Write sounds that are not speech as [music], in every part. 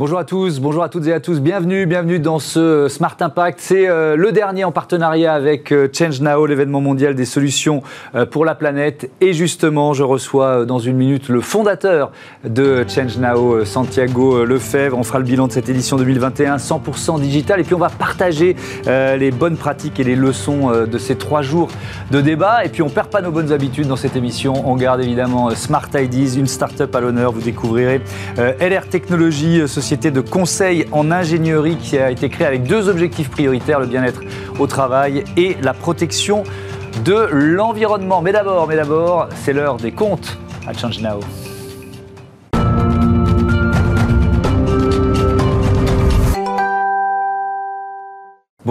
Bonjour à tous, bonjour à toutes et à tous, bienvenue, bienvenue dans ce Smart Impact. C'est euh, le dernier en partenariat avec euh, Change Now, l'événement mondial des solutions euh, pour la planète. Et justement, je reçois dans une minute le fondateur de Change Now, Santiago Lefebvre. On fera le bilan de cette édition 2021 100% digital et puis on va partager les bonnes pratiques et les leçons de ces trois jours de débat. Et puis on perd pas nos bonnes habitudes dans cette émission. On garde évidemment Smart Ideas, une start-up à l'honneur. Vous découvrirez LR Technologies, société de conseil en ingénierie qui a été créée avec deux objectifs prioritaires, le bien-être au travail et la protection de l'environnement. Mais d'abord, mais d'abord, c'est l'heure des comptes à Change Now.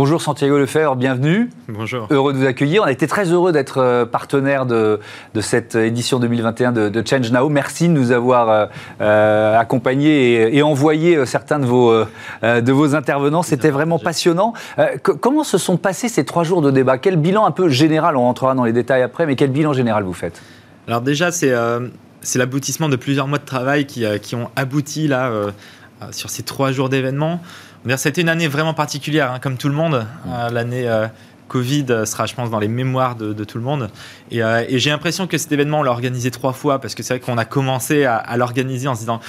Bonjour Santiago Lefebvre, bienvenue. Bonjour. Heureux de vous accueillir. On a été très heureux d'être euh, partenaire de, cette édition 2021 de, Change Now. Merci de nous avoir euh, euh, accompagnés et, envoyé certains de vos, de vos intervenants. C'était vraiment passionnant. comment se sont passés ces trois jours de débat? Quel bilan un peu général, on rentrera dans les détails après, mais quel bilan général vous faites? Alors déjà, c'est c'est l'aboutissement de plusieurs mois de travail qui, qui ont abouti là sur ces trois jours d'événements. C'était une année vraiment particulière, hein, comme tout le monde. Euh, l'année euh, Covid sera, je pense, dans les mémoires de, tout le monde. Euh, et, j'ai l'impression que cet événement, on l'a organisé trois fois, parce que c'est vrai qu'on a commencé à, l'organiser en se disant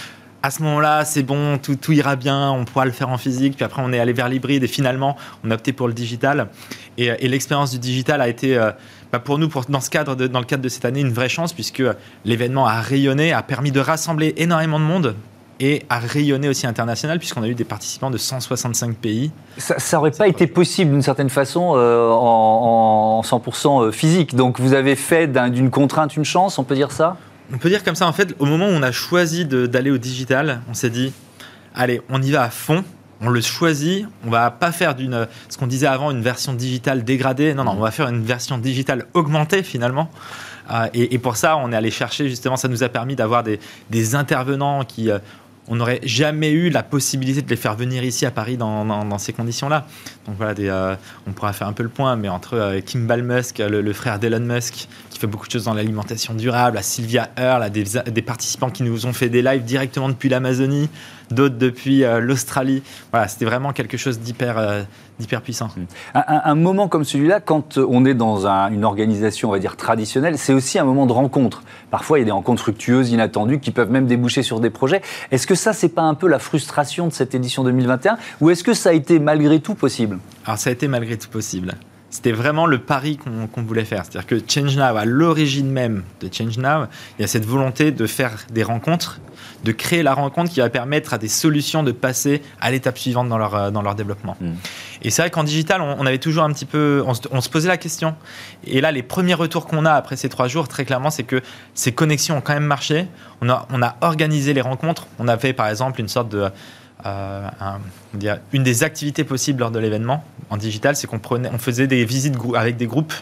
à ce moment-là, c'est bon, tout, tout, ira bien, on pourra le faire en physique. Puis après, on est allé vers l'hybride et finalement, on a opté pour le digital. Et, l'expérience du digital a été, bah, pour nous, pour, dans, ce cadre dans le cadre de cette année, une vraie chance puisque l'événement a rayonné, a permis de rassembler énormément de monde et à rayonner aussi international, puisqu'on a eu des participants de 165 pays. Ça n'aurait pas été possible d'une certaine façon euh, en, 100% euh, physique. Donc vous avez fait d'une contrainte une chance, on peut dire ça? On peut dire comme ça. En fait, au moment où on a choisi d'aller au digital, on s'est dit, allez, on y va à fond. On le choisit, on va pas faire d'une, ce qu'on disait avant, une version digitale dégradée. Non, non, on va faire une version digitale augmentée finalement. Euh, et, pour ça, on est allé chercher justement, ça nous a permis d'avoir des, des, intervenants qui on n'aurait jamais eu la possibilité de les faire venir ici à Paris dans, ces conditions-là. Donc voilà, euh, on pourra faire un peu le point, mais entre euh, Kimball Musk, le, frère d'Elon Musk, qui fait beaucoup de choses dans l'alimentation durable, à Sylvia Earle, à des, des, participants qui nous ont fait des lives directement depuis l'Amazonie, d'autres depuis euh, l'Australie. Voilà, c'était vraiment quelque chose d'hyper hyper puissant. Mmh. Un, moment comme celui-là, quand on est dans une organisation, on va dire, traditionnelle, c'est aussi un moment de rencontre. Parfois, il y a des rencontres fructueuses, inattendues, qui peuvent même déboucher sur des projets. Est-ce que ça, c'est pas un peu la frustration de cette édition 2021 Ou est-ce que ça a été malgré tout possible? Alors, ça a été malgré tout possible. C'était vraiment le pari qu'on voulait faire. C'est-à-dire que Change Now, à l'origine même de Change Now, il y a cette volonté de faire des rencontres de créer la rencontre qui va permettre à des solutions de passer à l'étape suivante dans leur, euh, dans leur développement. Hmm. Et c'est vrai qu'en digital, on, avait toujours un petit peu, on se, posait la question. Et là, les premiers retours qu'on a après ces trois jours, très clairement, c'est que ces connexions ont quand même marché. On a, on a organisé les rencontres. On a fait, par exemple, une sorte de euh, une des activités possibles lors de l'événement en digital, c'est qu'on prenait, on faisait des visites avec des groupes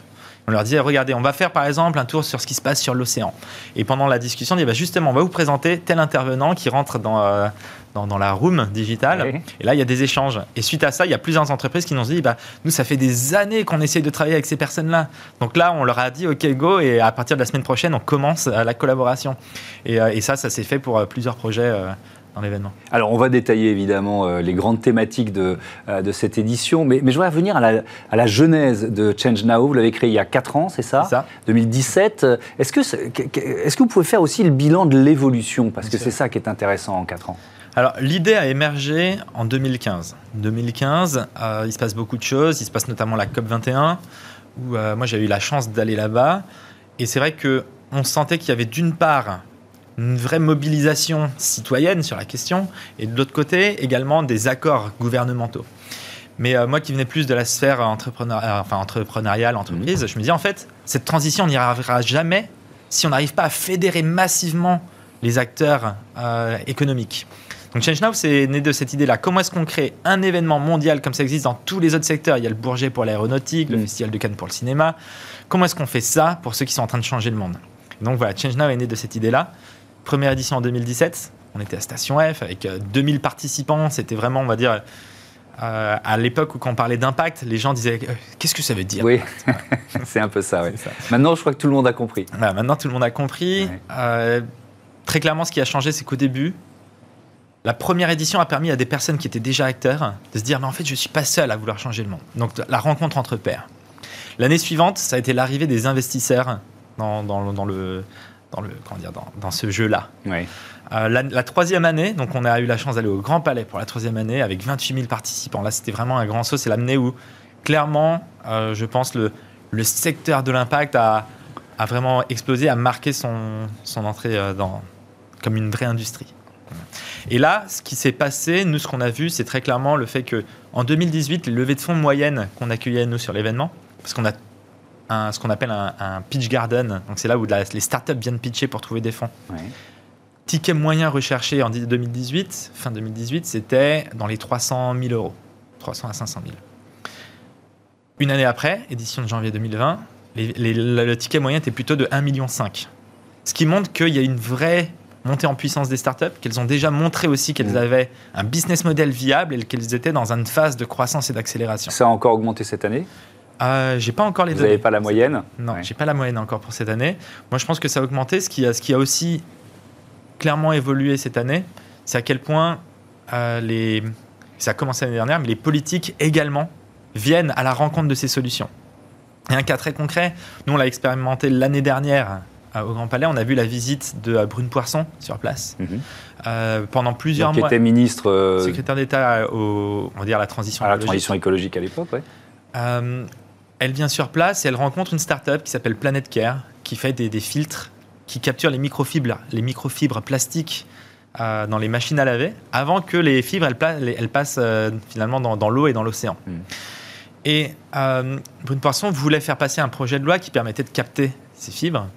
on leur disait, regardez, on va faire par exemple un tour sur ce qui se passe sur l'océan. Et pendant la discussion, on dit, bah, justement, on va vous présenter tel intervenant qui rentre dans, euh, dans, la room digitale. Et là, il y a des échanges. Et suite à ça, il y a plusieurs entreprises qui nous ont dit, bah, nous, ça fait des années qu'on essaye de travailler avec ces personnes-là. Donc là, on leur a dit, OK, go, et à partir de la semaine prochaine, on commence la collaboration. Et, euh, et ça, ça s'est fait pour plusieurs projets l'événement Alors, on va détailler évidemment euh, les grandes thématiques de, euh, de cette édition, mais, mais, je voudrais revenir à la, à la genèse de Change Now. Vous l'avez créé il y a 4 ans, c'est ça, ça 2017. Est-ce que, est, ce que vous pouvez faire aussi le bilan de l'évolution? Parce que c'est ça qui est intéressant en 4 ans. Alors, l'idée a émergé en 2015. 2015, euh, il se passe beaucoup de choses. Il se passe notamment la COP21, où moi j'ai eu la chance d'aller là-bas. Et c'est vrai qu'on sentait qu'il y avait d'une part une vraie mobilisation citoyenne sur la question, et de l'autre côté, également des accords gouvernementaux. Mais euh, moi qui venais plus de la sphère entrepreneur, euh, enfin, entrepreneuriale, entreprise, je me dis en fait, cette transition, n'y arrivera jamais si on n'arrive pas à fédérer massivement les acteurs euh, économiques. Donc Change Now, c'est né de cette idée-là. Comment est-ce qu'on crée un événement mondial comme ça existe dans tous les autres secteurs? Il y a le Bourget pour l'aéronautique, le mm. Festival de Cannes pour le cinéma. Comment est-ce qu'on fait ça pour ceux qui sont en train de changer le monde? Donc voilà, Change Now est né de cette idée-là première édition en 2017. On était à Station F avec 2000 euh, participants. C'était vraiment, on va dire, euh, à l'époque où quand on parlait d'impact, les gens disaient euh, qu'est-ce que ça veut dire? Oui, [laughs] c'est un peu ça, oui. Maintenant, je crois que tout le monde a compris. maintenant, tout le monde a compris. très clairement, ce qui a changé, c'est qu'au début, la première édition a permis à des personnes qui étaient déjà acteurs de se dire, mais en fait, je ne suis pas seul à vouloir changer le monde. Donc, la rencontre entre pairs. L'année suivante, ça a été l'arrivée des investisseurs dans, dans, le, dans, le, comment dire, dans, ce jeu-là. Euh, la, troisième année, donc on a eu la chance d'aller au Grand Palais pour la troisième année avec 28 000 participants. Là, c'était vraiment un grand saut. C'est l'année où, clairement, euh, je pense, le, le secteur de l'impact a, a, vraiment explosé, a marqué son, son entrée euh, dans, comme une vraie industrie. Et là, ce qui s'est passé, nous, ce qu'on a vu, c'est très clairement le fait que en 2018, les levées de fonds moyennes qu'on accueillait nous sur l'événement, parce qu'on a un, ce qu'on appelle un, pitch garden, donc c'est là où les startups viennent pitcher pour trouver des fonds. Ticket moyen recherché en 2018, fin 2018, c'était dans les 300 000 euros, 300 à 500 000. Une année après, édition de janvier 2020, le ticket moyen était plutôt de 1,5 million. Ce qui montre qu'il y a une vraie montée en puissance des startups, qu'elles ont déjà montré aussi qu'elles mmh. avaient un business model viable et qu'elles étaient dans une phase de croissance et d'accélération. Ça a encore augmenté cette année? Euh, j'ai pas encore les Vous n'avez pas la moyenne Non, j'ai pas la moyenne encore pour cette année. Moi, je pense que ça a augmenté. Ce qui a, ce qui a aussi clairement évolué cette année, c'est à quel point euh, les, ça a commencé l'année dernière, mais les politiques également viennent à la rencontre de ces solutions. Et un cas très concret, nous on l'a expérimenté l'année dernière au Grand Palais. On a vu la visite de euh, Brune Poisson sur place mhm. euh, pendant plusieurs mois. Qui était ministre. Euh, secrétaire d'État au, on va dire, à la transition à la transition écologique à l'époque, oui. Elle vient sur place et elle rencontre une start-up qui s'appelle Planet Care, qui fait des, filtres qui capturent les microfibres, les microfibres plastiques dans les machines à laver, avant que les fibres elles, passent finalement dans, l'eau et dans l'océan. Mhm. Et Brune Poisson voulait faire passer un projet de loi qui permettait de capter ces fibres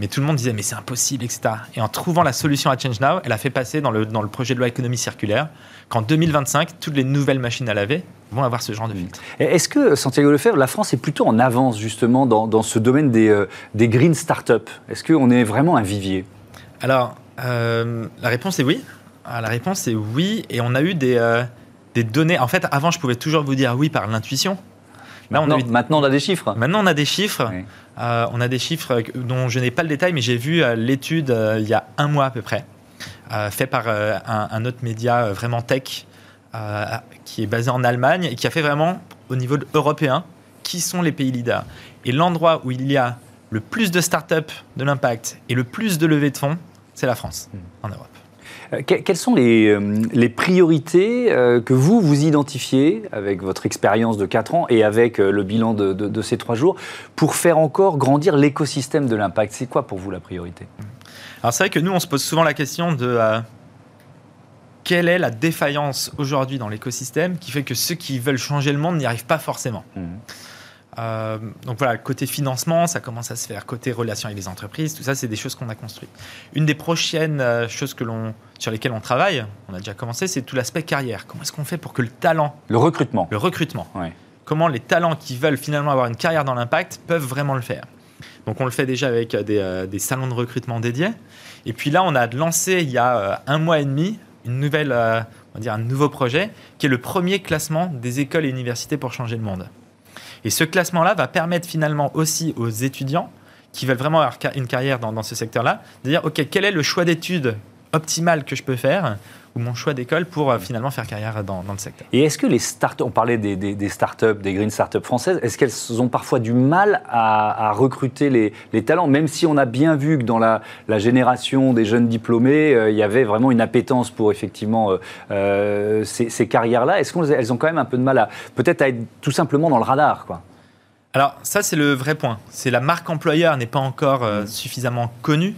mais tout le monde disait, mais c'est impossible, etc. Et en trouvant la solution à Change Now, elle a fait passer dans le, dans le projet de loi économie circulaire qu'en 2025, toutes les nouvelles machines à laver vont avoir ce genre de filtre. Est-ce que, Santiago Lefebvre, la France est plutôt en avance justement dans, dans ce domaine des, euh, des green startups? Est-ce qu'on est vraiment un vivier? Alors, euh, la réponse est oui. Ah, la réponse est oui. Et on a eu des, euh, des données. En fait, avant, je pouvais toujours vous dire oui par l'intuition. Maintenant, on a maintenant, on a des chiffres. Maintenant, on a des chiffres. Euh, on a des chiffres dont je n'ai pas le détail, mais j'ai vu euh, l'étude euh, il y a un mois à peu près, fait par un, autre média vraiment tech qui est basé en Allemagne et qui a fait vraiment au niveau européen qui sont les pays leaders. Et l'endroit où il y a le plus de startups de l'impact et le plus de levées de fonds, c'est la France, hmm. en Europe. Euh, quelles sont les, euh, priorités euh, que vous, vous identifiez avec votre expérience de 4 ans et avec le bilan de, ces 3 jours pour faire encore grandir l'écosystème de l'impact? C'est quoi pour vous la priorité? Alors c'est vrai que nous, on se pose souvent la question de quelle est la défaillance aujourd'hui dans l'écosystème qui fait que ceux qui veulent changer le monde n'y arrivent pas forcément. Mmh. Euh, donc voilà, côté financement, ça commence à se faire. Côté relations avec les entreprises, tout ça, c'est des choses qu'on a construites. Une des prochaines euh, choses que l'on, sur lesquelles on travaille, on a déjà commencé, c'est tout l'aspect carrière. Comment est-ce qu'on fait pour que le talent. Le recrutement. Le recrutement. Comment les talents qui veulent finalement avoir une carrière dans l'impact peuvent vraiment le faire. Donc on le fait déjà avec des, euh, des, salons de recrutement dédiés. Et puis là, on a lancé il y a un mois et demi une nouvelle, on va dire un nouveau projet qui est le premier classement des écoles et universités pour changer le monde. Et ce classement-là va permettre finalement aussi aux étudiants qui veulent vraiment avoir une carrière dans, ce secteur-là, de dire, OK, quel est le choix d'études optimal que je peux faire ou mon choix d'école pour euh, finalement faire carrière dans, le secteur. Et est-ce que les startups, on parlait des, des, startups, des green startups françaises, est-ce qu'elles ont parfois du mal à, recruter les, talents, même si on a bien vu que dans la, génération des jeunes diplômés, euh, il y avait vraiment une appétence pour effectivement euh, ces, carrières-là? Est-ce qu'elles ont quand même un peu de mal à peut-être à être tout simplement dans le radar quoi? Alors ça c'est le vrai point. C'est la marque employeur n'est pas encore suffisamment connue.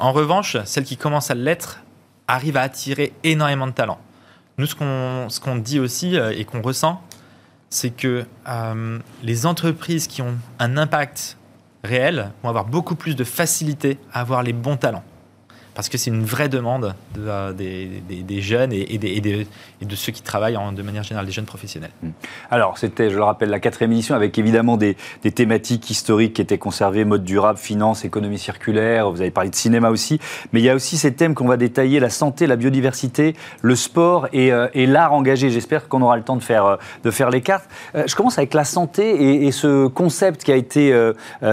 En revanche, celle qui commence à l'être arrive à attirer énormément de talents. Nous, ce qu'on dit aussi euh, et qu'on ressent, c'est que euh, les entreprises qui ont un impact réel vont avoir beaucoup plus de facilité à avoir les bons talents parce que c'est une vraie demande euh, des, jeunes et, de ceux qui travaillent de manière générale, des jeunes professionnels. Hmm. Alors, c'était, je le rappelle, la quatrième édition avec évidemment des, thématiques historiques qui étaient conservées, mode durable, finance, économie circulaire, vous avez parlé de cinéma aussi, mais il y a aussi ces thèmes qu'on va détailler, la santé, la biodiversité, le sport et, euh, l'art engagé. J'espère qu'on aura le temps de faire, euh, de faire les cartes. je commence avec la santé et, ce concept qui a été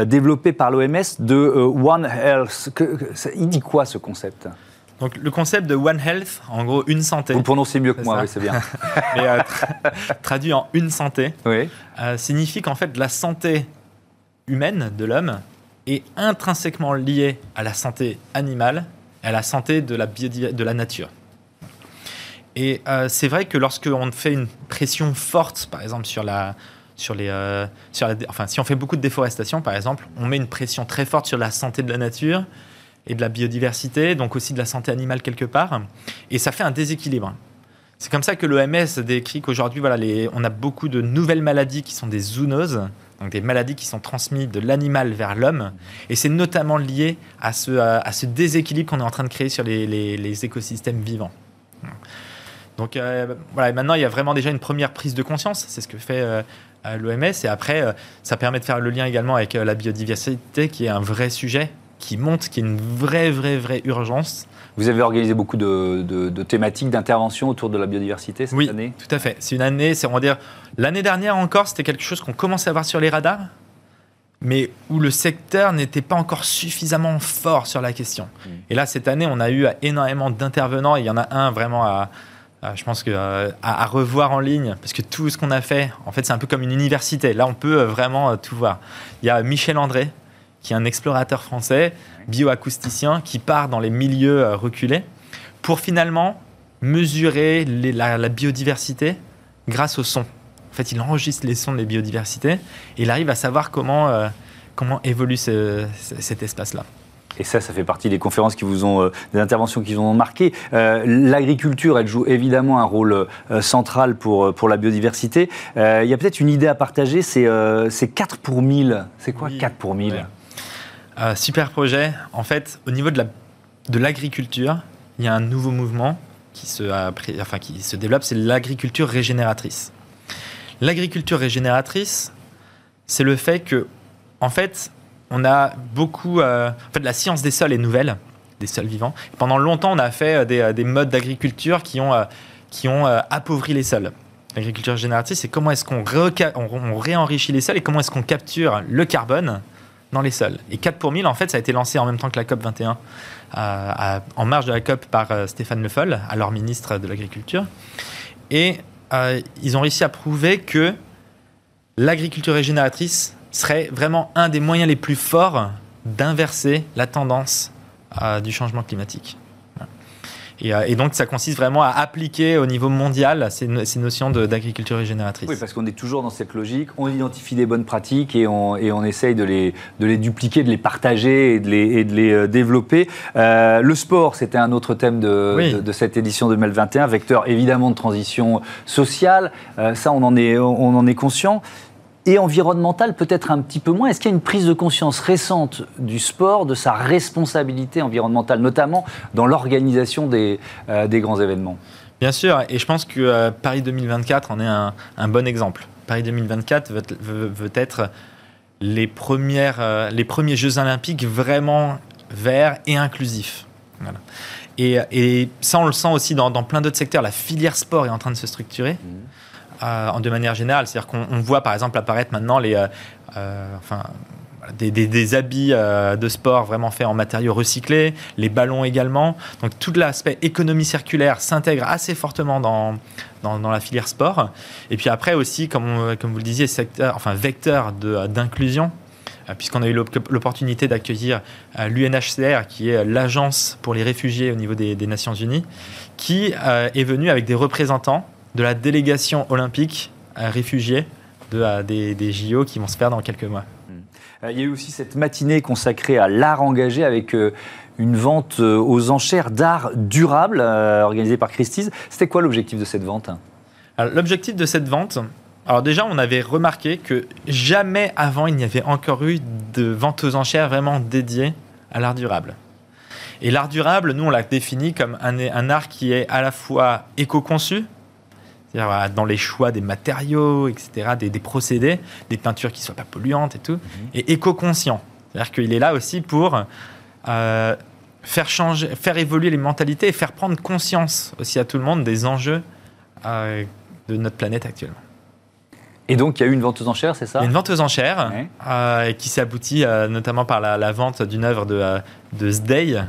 développé par l'OMS de One Health. il dit quoi ce concept? Donc le concept de One Health, en gros une santé. Vous le prononcez mieux que moi, oui, c'est bien. [laughs] mais euh, tra- traduit en une santé, oui. euh, signifie qu'en fait la santé humaine de l'homme est intrinsèquement liée à la santé animale et à la santé de la, de la nature. Et euh, c'est vrai que lorsqu'on fait une pression forte, par exemple sur la, sur les, sur la, enfin si on fait beaucoup de déforestation, par exemple, on met une pression très forte sur la santé de la nature et de la biodiversité, donc aussi de la santé animale quelque part, et ça fait un déséquilibre. C'est comme ça que l'OMS décrit qu'aujourd'hui, voilà, on a beaucoup de nouvelles maladies qui sont des zoonoses, donc des maladies qui sont transmises de l'animal vers l'homme, et c'est notamment lié à ce, déséquilibre qu'on est en train de créer sur les, écosystèmes vivants. Donc euh, voilà, et maintenant il y a vraiment déjà une première prise de conscience, c'est ce que fait euh, euh, l'OMS, et après ça permet de faire le lien également avec la biodiversité, qui est un vrai sujet, qui monte, qui est une vraie, vraie, vraie urgence. Vous avez organisé beaucoup de, de- de thématiques d'intervention autour de la biodiversité cette Oui, année tout à fait. C'est une année, c'est on va dire l'année dernière encore, c'était quelque chose qu'on commençait à voir sur les radars, mais où le secteur n'était pas encore suffisamment fort sur la question. Mm. Et là, cette année, on a eu énormément d'intervenants. Il y en a un vraiment à, à- je pense que euh, à, à revoir en ligne, parce que tout ce qu'on a fait, en fait, c'est un peu comme une université. Là, on peut euh, vraiment euh, tout voir. Il y a Michel André, qui est un explorateur français, bioacousticien, qui part dans les milieux euh, reculés pour finalement mesurer les- la, la biodiversité grâce au son. En fait, il enregistre les sons de la biodiversité et il arrive à savoir comment, euh, comment évolue ce- ce- cet espace-là. Et ça, ça fait partie des conférences qui vous ont, euh, des interventions qui vous ont marqué. Euh, L'agriculture, elle joue évidemment un rôle euh, central pour, pour la biodiversité. Il y a peut-être une idée à partager, c'est euh, c'est 4 pour 1000. C'est quoi Oui. 4 pour 1000 Ouais. Euh, super projet. En fait, au niveau de la- de l'agriculture, il y a un nouveau mouvement qui se, enfin, qui se développe, c'est l'agriculture régénératrice. L'agriculture régénératrice, c'est le fait que, en fait, on a beaucoup. euh, en fait, la science des sols est nouvelle, des sols vivants. Pendant longtemps, on a fait euh, des, des modes d'agriculture qui ont, qui ont appauvri les sols. L'agriculture régénératrice, c'est comment est-ce qu'on réenrichit les sols et comment est-ce qu'on capture le carbone les sols. Et 4 pour 1000, en fait, ça a été lancé en même temps que la COP 21, euh, en marge de la COP par euh, Stéphane Le Foll, alors ministre de l'Agriculture. Et euh, ils ont réussi à prouver que l'agriculture régénératrice serait vraiment un des moyens les plus forts d'inverser la tendance du changement climatique. Et, euh, et donc, ça consiste vraiment à appliquer au niveau mondial ces, no- ces notions d'agriculture régénératrice. Oui, parce qu'on est toujours dans cette logique, on identifie des bonnes pratiques et on, et on essaye de les, de les dupliquer, de les partager et de les, et de les euh, développer. Euh, le sport, c'était un autre thème de, Oui. de, de cette édition 2021, vecteur évidemment de transition sociale, Euh, ça on en est, on en est conscient. Et environnemental, peut-être un petit peu moins. Est-ce qu'il y a une prise de conscience récente du sport, de sa responsabilité environnementale, notamment dans l'organisation des, euh, des grands événements? Bien sûr, et je pense que euh, Paris 2024 en est un, un bon exemple. Paris 2024 veut, veut- veut être les, premières, euh, les premiers Jeux olympiques vraiment verts et inclusifs. Voilà. Et, et ça, on le sent aussi dans, dans plein d'autres secteurs. La filière sport est en train de se structurer euh, en de manière générale. C'est-à-dire qu'on on voit par exemple apparaître maintenant les, euh, euh, enfin, des, habits euh, de sport vraiment faits en matériaux recyclés, les ballons également. Donc tout l'aspect économie circulaire s'intègre assez fortement dans, dans, la filière sport. Et puis après aussi, comme, comme vous le disiez, secteur, enfin, vecteur d'inclusion. euh, Puisqu'on a eu l'op- l'opportunité d'accueillir l'UNHCR, qui est l'agence pour les réfugiés au niveau des, Nations Unies, qui euh, est venu avec des représentants de la délégation olympique réfugiés de, euh, des, des JO qui vont se faire dans quelques mois. Euh, Il y a eu aussi cette matinée consacrée à l'art engagé avec euh, une vente euh, aux enchères d'art durable organisée par Christie's. C'était quoi l'objectif de cette vente Alors, L'objectif de cette vente, alors déjà, on avait remarqué que jamais avant il n'y avait encore eu de vente aux enchères vraiment dédiée à l'art durable. Et l'art durable, nous, on l'a défini comme un, un art qui est à la fois éco-conçu, dans les choix des matériaux, etc., des, des procédés, des peintures qui ne soient pas polluantes et tout, et éco-conscient. C'est-à-dire qu'il est là aussi pour euh, faire, changer, faire évoluer les mentalités et faire prendre conscience aussi à tout le monde des enjeux euh, de notre planète actuellement. Et donc, il y a eu une vente aux enchères, c'est ça? Une vente aux enchères Ouais. euh, qui s'est aboutie euh, notamment par la, la vente d'une œuvre de, euh, de Sday,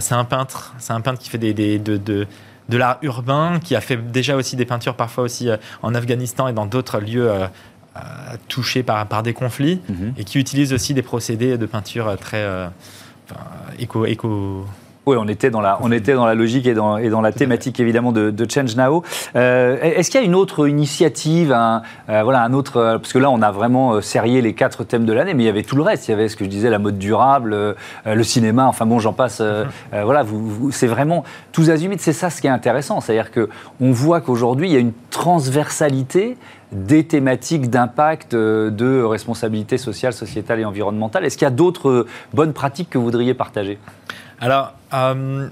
c'est un peintre, c'est un peintre qui fait des, de, de, de l'art urbain, qui a fait déjà aussi des peintures parfois aussi en Afghanistan et dans d'autres lieux touchés par, par des conflits, mhm. et qui utilise aussi des procédés de peinture très éco, éco oui, on était dans la, on était dans la logique et dans, et dans la thématique évidemment de, de Change Now. Euh, Est-ce qu'il y a une autre initiative, un, euh, voilà, un autre, euh, parce que là on a vraiment serré les quatre thèmes de l'année, mais il y avait tout le reste. Il y avait ce que je disais, la mode durable, le cinéma, enfin bon, j'en passe. Mm-hmm. voilà, vous, vous, c'est vraiment tous azimuts. C'est ça ce qui est intéressant, c'est-à-dire que on voit qu'aujourd'hui il y a une transversalité des thématiques d'impact, de responsabilité sociale, sociétale et environnementale. Est-ce qu'il y a d'autres bonnes pratiques que vous voudriez partager? Alors, euh,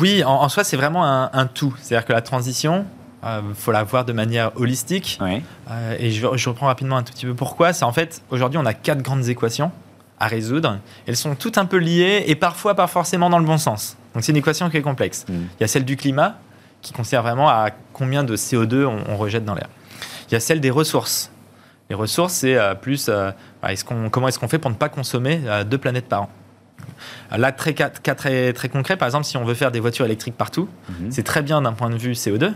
oui, en, soi, c'est vraiment un, tout. C'est-à-dire que la transition, il euh, faut la voir de manière holistique. Euh, et je, reprends rapidement un tout petit peu pourquoi? C'est en fait, aujourd'hui, on a quatre grandes équations à résoudre. Elles sont toutes un peu liées et parfois pas forcément dans le bon sens. Donc c'est une équation qui est complexe. Mm. Il y a celle du climat, qui concerne vraiment à combien de CO2 on, rejette dans l'air. Il y a celle des ressources. Les ressources, c'est plus est qu'on, comment est-ce qu'on fait pour ne pas consommer deux planètes par an? Là, très, très, très concret, par exemple, si on veut faire des voitures électriques partout, mhm. c'est très bien d'un point de vue CO2,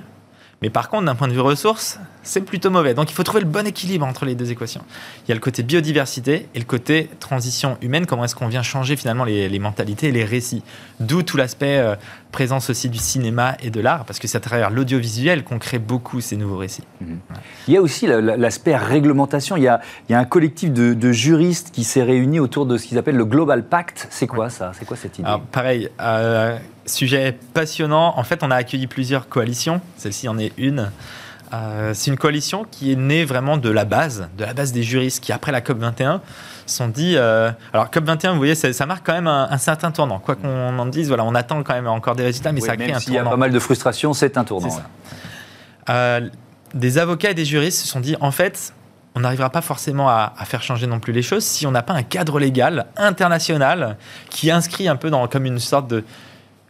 mais par contre, d'un point de vue ressources, c'est plutôt mauvais. Donc il faut trouver le bon équilibre entre les deux équations. Il y a le côté biodiversité et le côté transition humaine. Comment est-ce qu'on vient changer finalement les, mentalités et les récits D'où tout l'aspect euh, présence aussi du cinéma et de l'art, parce que c'est à travers l'audiovisuel qu'on crée beaucoup ces nouveaux récits. Mhm. Il y a aussi l'aspect réglementation. Il y a, il y a un collectif de, juristes qui s'est réuni autour de ce qu'ils appellent le Global Pact. C'est quoi ça? C'est quoi cette idée? Alors, Pareil. Euh, Sujet passionnant. En fait, on a accueilli plusieurs coalitions. Celle-ci en est une. Euh, c'est une coalition qui est née vraiment de la base, de la base des juristes qui, après la COP21, sont dit. Euh, alors, COP21, vous voyez, ça, marque quand même un, certain tournant. Quoi qu'on en dise, voilà, on attend quand même encore des résultats, mais ça crée un tournant. Il y a pas mal de frustration, c'est un tournant. Euh, des avocats et des juristes se sont dit en fait, on n'arrivera pas forcément à, à, faire changer non plus les choses si on n'a pas un cadre légal international qui inscrit un peu dans, comme une sorte de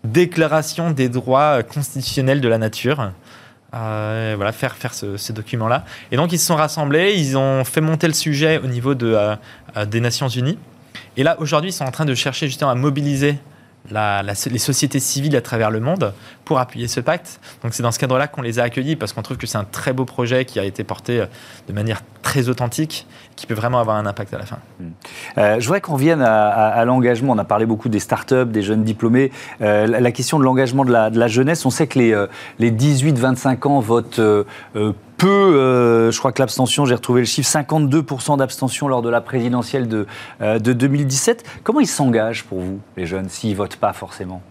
déclaration des droits constitutionnels de la nature. Euh, voilà, faire, faire ce, document-là. Et donc, ils se sont rassemblés, ils ont fait monter le sujet au niveau de, euh, euh, des Nations Unies. Et là, aujourd'hui, ils sont en train de chercher justement à mobiliser les sociétés civiles à travers le monde pour appuyer ce pacte. Donc c'est dans ce cadre-là qu'on les a accueillis parce qu'on trouve que c'est un très beau projet qui a été porté de manière très authentique, qui peut vraiment avoir un impact à la fin. Hmm. Euh, je voudrais qu'on revienne à, l'engagement. On a parlé beaucoup des startups, des jeunes diplômés. Euh, la, question de l'engagement de la, jeunesse, on sait que les, euh, les 18-25 ans votent peu. je crois que l'abstention, j'ai retrouvé le chiffre, 52% d'abstention lors de la présidentielle de, de 2017. Comment ils s'engagent pour vous, les jeunes, s'ils ne votent pas forcément?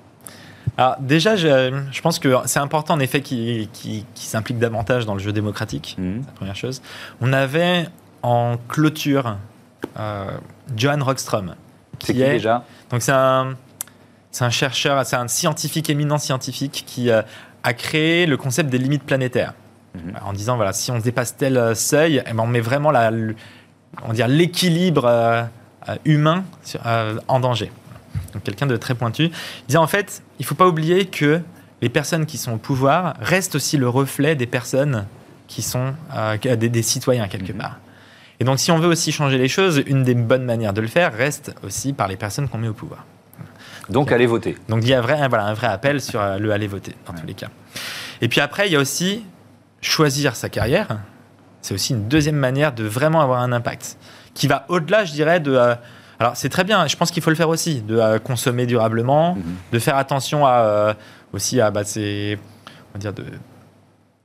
Alors déjà, je, je pense que c'est important en effet qu'ils qui, s'impliquent davantage dans le jeu démocratique, mmh. la première chose. On avait en clôture euh, Johan Rockström. C'est qui, déjà? Donc c'est un, chercheur, c'est un scientifique, éminent scientifique qui euh, a créé le concept des limites planétaires. Mhm. En disant, voilà, si on dépasse tel euh, seuil, eh ben, on met vraiment la, on dire l'équilibre humain en danger. Donc quelqu'un de très pointu. Il disait en fait, il ne faut pas oublier que les personnes qui sont au pouvoir restent aussi le reflet des personnes qui sont des, des, citoyens quelque mhm. part. Et donc, si on veut aussi changer les choses, une des bonnes manières de le faire reste aussi par les personnes qu'on met au pouvoir. Donc, aller voter. Donc, il y a vrai, voilà, un vrai appel sur euh, le aller voter, dans tous les cas. Et puis après, il y a aussi choisir sa carrière. C'est aussi une deuxième manière de vraiment avoir un impact, qui va au-delà, je dirais, de... Euh, alors, c'est très bien, je pense qu'il faut le faire aussi, de euh, consommer durablement, mhm. de faire attention à, aussi à... Bah, on va dire, de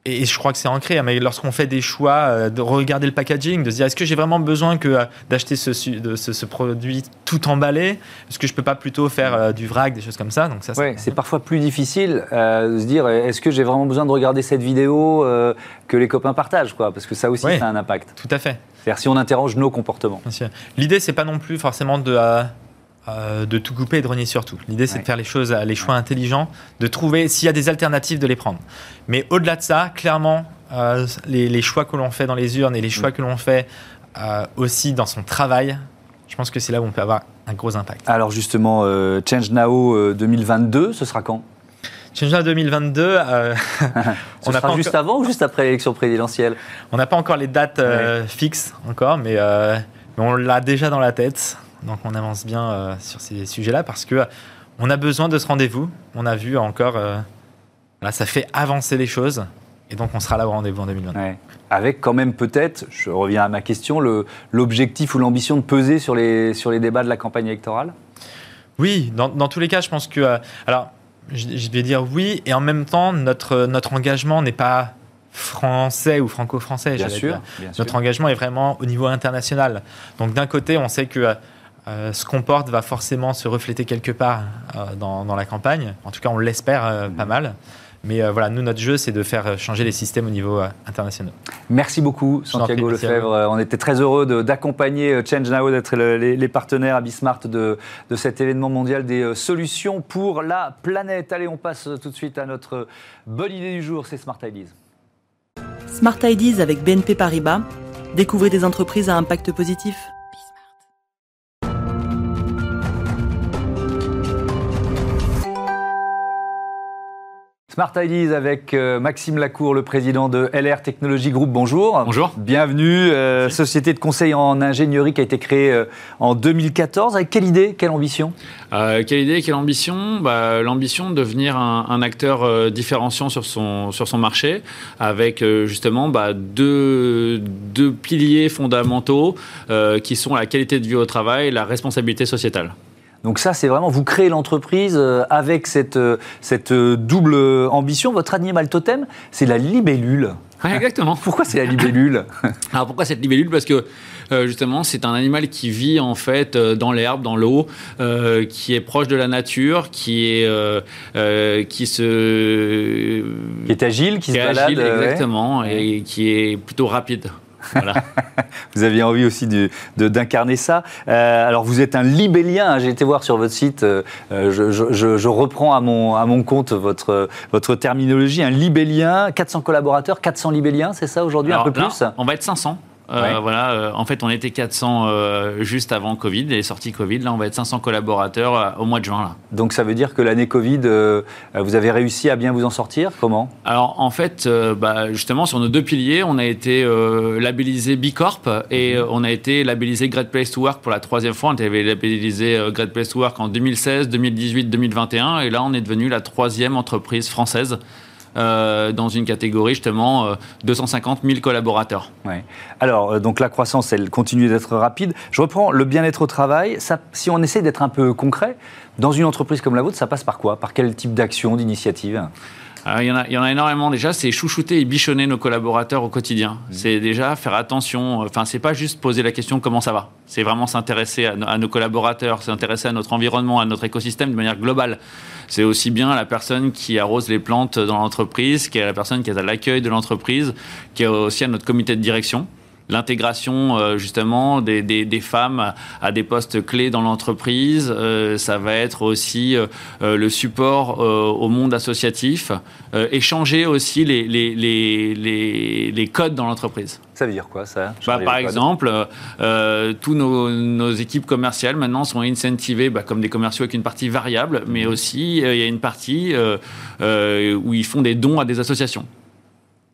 et je crois que c'est ancré, hein, mais lorsqu'on fait des choix, euh, de regarder le packaging, de se dire est-ce que j'ai vraiment besoin que, euh, d'acheter ce, ce, produit tout emballé? Est-ce que je peux pas plutôt faire euh, du vrac, des choses comme ça? Donc ça, c'est parfois plus difficile de se dire est-ce que j'ai vraiment besoin de regarder cette vidéo que les copains partagent quoi? Parce que ça aussi, ça a un impact. Tout à fait. C'est-à-dire si on interroge nos comportements. L'idée, c'est pas non plus forcément de euh, de tout couper et de renier sur tout. L'idée, c'est de faire les choses, les choix intelligents, de trouver s'il y a des alternatives, de les prendre. Mais au-delà de ça, clairement, euh, les, choix que l'on fait dans les urnes et les choix mm. que l'on fait euh, aussi dans son travail, je pense que c'est là où on peut avoir un gros impact. Alors justement, Change Now 2022, ce sera quand? Change Now 2022, [laughs] on a pas juste avant ou juste après l'élection présidentielle? On n'a pas encore les dates fixes encore, mais, mais on l'a déjà dans la tête. Donc on avance bien sur ces sujets-là parce que on a besoin de ce rendez-vous. On a vu encore, là, ça fait avancer les choses. Et donc, on sera là au rendez-vous en 2020. Avec quand même peut-être, je reviens à ma question, l'objectif ou l'ambition de peser sur les, sur les débats de la campagne électorale? Oui, dans, dans tous les cas, je pense que... Euh, alors, je, vais dire oui, et en même temps, notre, notre engagement n'est pas français ou franco-français. Bien, sûr, Notre engagement est vraiment au niveau international. Donc d'un côté, on sait que euh, ce qu'on porte va forcément se refléter quelque part euh, dans, dans, la campagne. En tout cas, on l'espère pas mal. Mais euh, voilà, nous, notre jeu, c'est de faire euh, changer les systèmes au niveau euh, international. Merci beaucoup, Santiago Lefebvre. On était très heureux d'accompagner Change Now, d'être les, partenaires à Bismart de, de cet événement mondial des solutions pour la planète. Allez, on passe tout de suite à notre bonne idée du jour, c'est Smart Ideas. Smart Ideas avec BNP Paribas. Découvrez des entreprises à impact positif. Smart Ideas avec euh, Maxime Lacour, le président de LR Technology Group. Bonjour. Bonjour. Bienvenue. Euh, société de conseil en ingénierie qui a été créée euh, en 2014. Avec quelle idée, quelle ambition? Quelle idée, quelle ambition? Bah, L'ambition de devenir un, acteur différenciant sur son, sur son marché avec justement bah, deux, deux, piliers fondamentaux qui sont la qualité de vie au travail et la responsabilité sociétale. Donc ça, c'est vraiment, vous créez l'entreprise euh, avec cette, euh, cette euh, double ambition. Votre animal totem, c'est la libellule. exactement. Pourquoi c'est la libellule? [laughs] Alors pourquoi cette libellule? Parce que justement, c'est un animal qui vit en fait dans l'herbe, dans l'eau, qui est proche de la nature, qui est qui se qui est agile, qui, se balade, exactement, et qui est plutôt rapide. [laughs] vous aviez envie aussi d'incarner ça. Euh, alors, vous êtes un libellien. Hein, j'ai été voir sur votre site. Euh, je, reprends à mon, à mon compte votre, votre terminologie. Un libellien, 400 collaborateurs, 400 libelliens, c'est ça aujourd'hui Un peu plus? On va être 500. Euh, voilà, euh, en fait, on était 400 euh, juste avant Covid, les sorties Covid. Là, on va être 500 collaborateurs au mois de juin. Là. Donc, ça veut dire que l'année Covid, vous avez réussi à bien vous en sortir? Comment? Alors, en fait, bah, justement, sur nos deux piliers, on a été labellisé B Corp et mhm. on a été labellisé Great Place to Work pour la troisième fois. On avait labellisé Great Place to Work en 2016, 2018, 2021, et là, on est devenu la troisième entreprise française euh, dans une catégorie justement 250 euh, 000 collaborateurs. Ouais. Alors, euh, donc la croissance, elle continue d'être rapide. Je reprends le bien-être au travail. Si on essaie d'être un peu concret, dans une entreprise comme la vôtre, ça passe par quoi? Par quel type d'action, d'initiative? Il, y en a, il y en a énormément déjà, c'est chouchouter et bichonner nos collaborateurs au quotidien. Mmh. C'est déjà faire attention, enfin c'est pas juste poser la question comment ça va, c'est vraiment s'intéresser à, nos collaborateurs, s'intéresser à notre environnement, à notre écosystème de manière globale. C'est aussi bien la personne qui arrose les plantes dans l'entreprise, qui est la personne qui est à l'accueil de l'entreprise, qui est aussi à notre comité de direction l'intégration euh, justement des, des, femmes à, des postes clés dans l'entreprise. Euh, ça va être aussi euh, le support au monde associatif, échanger aussi les, les, les, les codes dans l'entreprise. Ça veut dire quoi ça? Bah, Par exemple, euh, tous nos, nos, équipes commerciales maintenant sont incentivées bah, comme des commerciaux avec une partie variable, mais aussi il y a une partie où ils font des dons à des associations.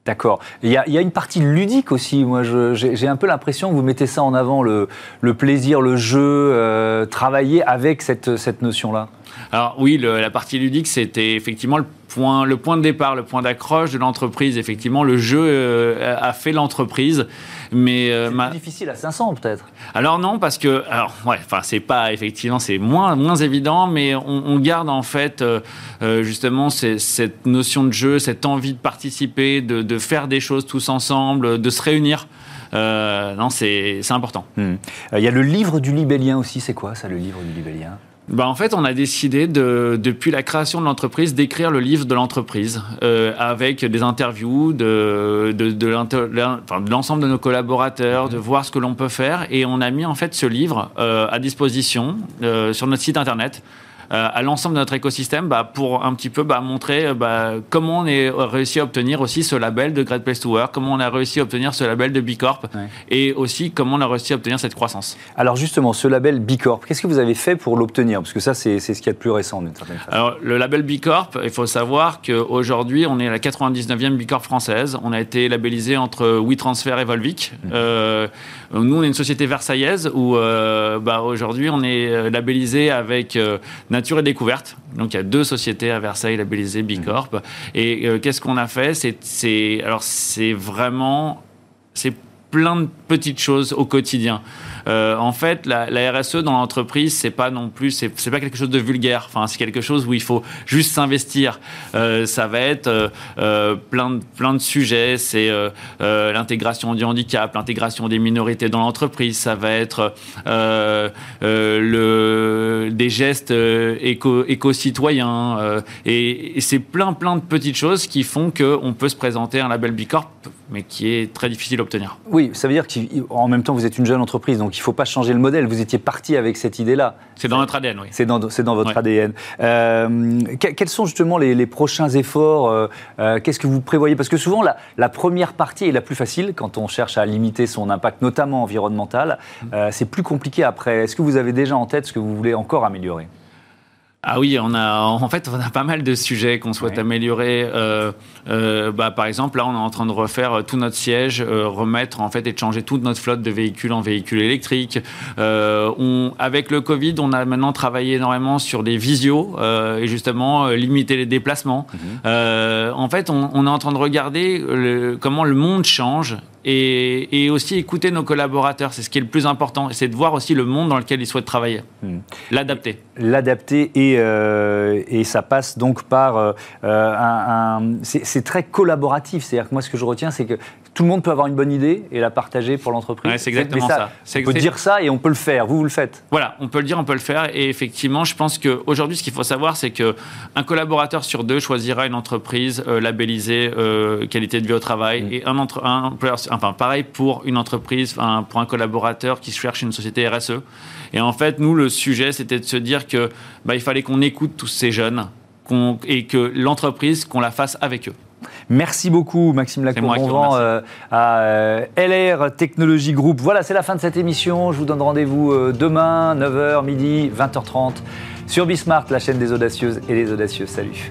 D'accord. Il, y, a, une partie ludique aussi. Moi, j'ai un peu l'impression que vous mettez ça en avant, le, plaisir, le jeu, euh, travailler avec cette, cette notion-là. Alors oui, la partie ludique, c'était effectivement le point, le point de départ, le point d'accroche de l'entreprise. Effectivement, le jeu euh, a fait l'entreprise. Mais euh, difficile à 500 peut-être. Alors non, parce que alors ouais, enfin c'est pas effectivement c'est moins moins évident, mais on, garde en fait euh, justement cette notion de jeu, cette envie de participer, de, faire des choses tous ensemble, de se réunir. non, c'est important. Hmm. Il y a le livre du libellien aussi. C'est quoi ça, le livre du libellien? Bah en fait, on a décidé, de, depuis la création de l'entreprise, d'écrire le livre de l'entreprise euh, avec des interviews de l'ensemble de nos collaborateurs, de voir ce que l'on peut faire. Et on a mis en fait ce livre euh, à disposition euh, sur notre site internet. Euh, à l'ensemble de notre écosystème bah, pour un petit peu bah, montrer euh, bah, comment on a réussi à obtenir aussi ce label de Great Place to Work, comment on a réussi à obtenir ce label de B Corp et aussi comment on a réussi à obtenir cette croissance. Alors justement, ce label B Corp, qu'est-ce que vous avez fait pour l'obtenir? Parce que ça, c'est ce qu'il y a de plus récent d'une certaine façon. Alors le label B Corp, il faut savoir qu'aujourd'hui, on est à la 99e B Corp française. On a été labellisé entre WeTransfer et Volvic. Mmh. Euh, nous, on est une société versaillaise où bah, aujourd'hui, on est labellisé avec Nature et Découverte. Donc, il y a deux sociétés à Versailles labellisées Bicorp. Et qu'est-ce qu'on a fait? C'est alors c'est vraiment c'est plein de petites choses au quotidien. Euh, en fait, la, RSE dans l'entreprise, c'est pas non plus, c'est pas quelque chose de vulgaire. Enfin, c'est quelque chose où il faut juste s'investir. Euh, ça va être euh, plein de plein de sujets. C'est l'intégration du handicap, l'intégration des minorités dans l'entreprise. Ça va être des gestes éco, éco-citoyens. et, et c'est plein plein de petites choses qui font qu'on peut se présenter un label Bicorp, mais qui est très difficile à obtenir. Oui, ça veut dire qu'en même temps, vous êtes une jeune entreprise, donc il ne faut pas changer le modèle. Vous étiez parti avec cette idée-là. C'est dans notre ADN, oui. C'est dans, dans, votre ADN. Euh, quels sont justement les, prochains efforts euh, euh, Qu'est-ce que vous prévoyez? Parce que souvent, la, la, première partie est la plus facile quand on cherche à limiter son impact, notamment environnemental. Mmh. c'est plus compliqué après. Est-ce que vous avez déjà en tête ce que vous voulez encore améliorer? Ah oui, on a en fait on a pas mal de sujets qu'on souhaite améliorer. Euh, euh, bah, par exemple, là, on est en train de refaire tout notre siège, euh, remettre en fait et de changer toute notre flotte de véhicules en véhicules électriques. on, avec le Covid, on a maintenant travaillé énormément sur des visios et justement limiter les déplacements. Mhm. en fait, on, on, est en train de regarder le, comment le monde change et, aussi écouter nos collaborateurs. C'est ce qui est le plus important. C'est de voir aussi le monde dans lequel ils souhaitent travailler. Hmm. L'adapter. L'adapter et, euh, et, ça passe donc par euh, un... c'est très collaboratif. C'est-à-dire que moi, ce que je retiens, c'est que tout le monde peut avoir une bonne idée et la partager pour l'entreprise. c'est exactement ça. On peut dire ça et on peut le faire. Vous, vous le faites. Voilà, on peut le dire, on peut le faire. Et effectivement, je pense qu'aujourd'hui, ce qu'il faut savoir, c'est qu'un collaborateur sur deux choisira une entreprise euh, labellisée euh, qualité de vie au travail. Mm. Et un, entre, un enfin, pareil pour une entreprise, pour un collaborateur qui cherche une société RSE. Et en fait, nous, le sujet, c'était de se dire que bah, il fallait qu'on écoute tous ces jeunes et que l'entreprise, qu'on la fasse avec eux. Merci beaucoup, Maxime Lacour. Euh, à euh, LR Technologie Group. Voilà, c'est la fin de cette émission. Je vous donne rendez-vous euh, demain, 9h, midi, 20h30, sur Bismart, la chaîne des audacieuses et des audacieux. Salut.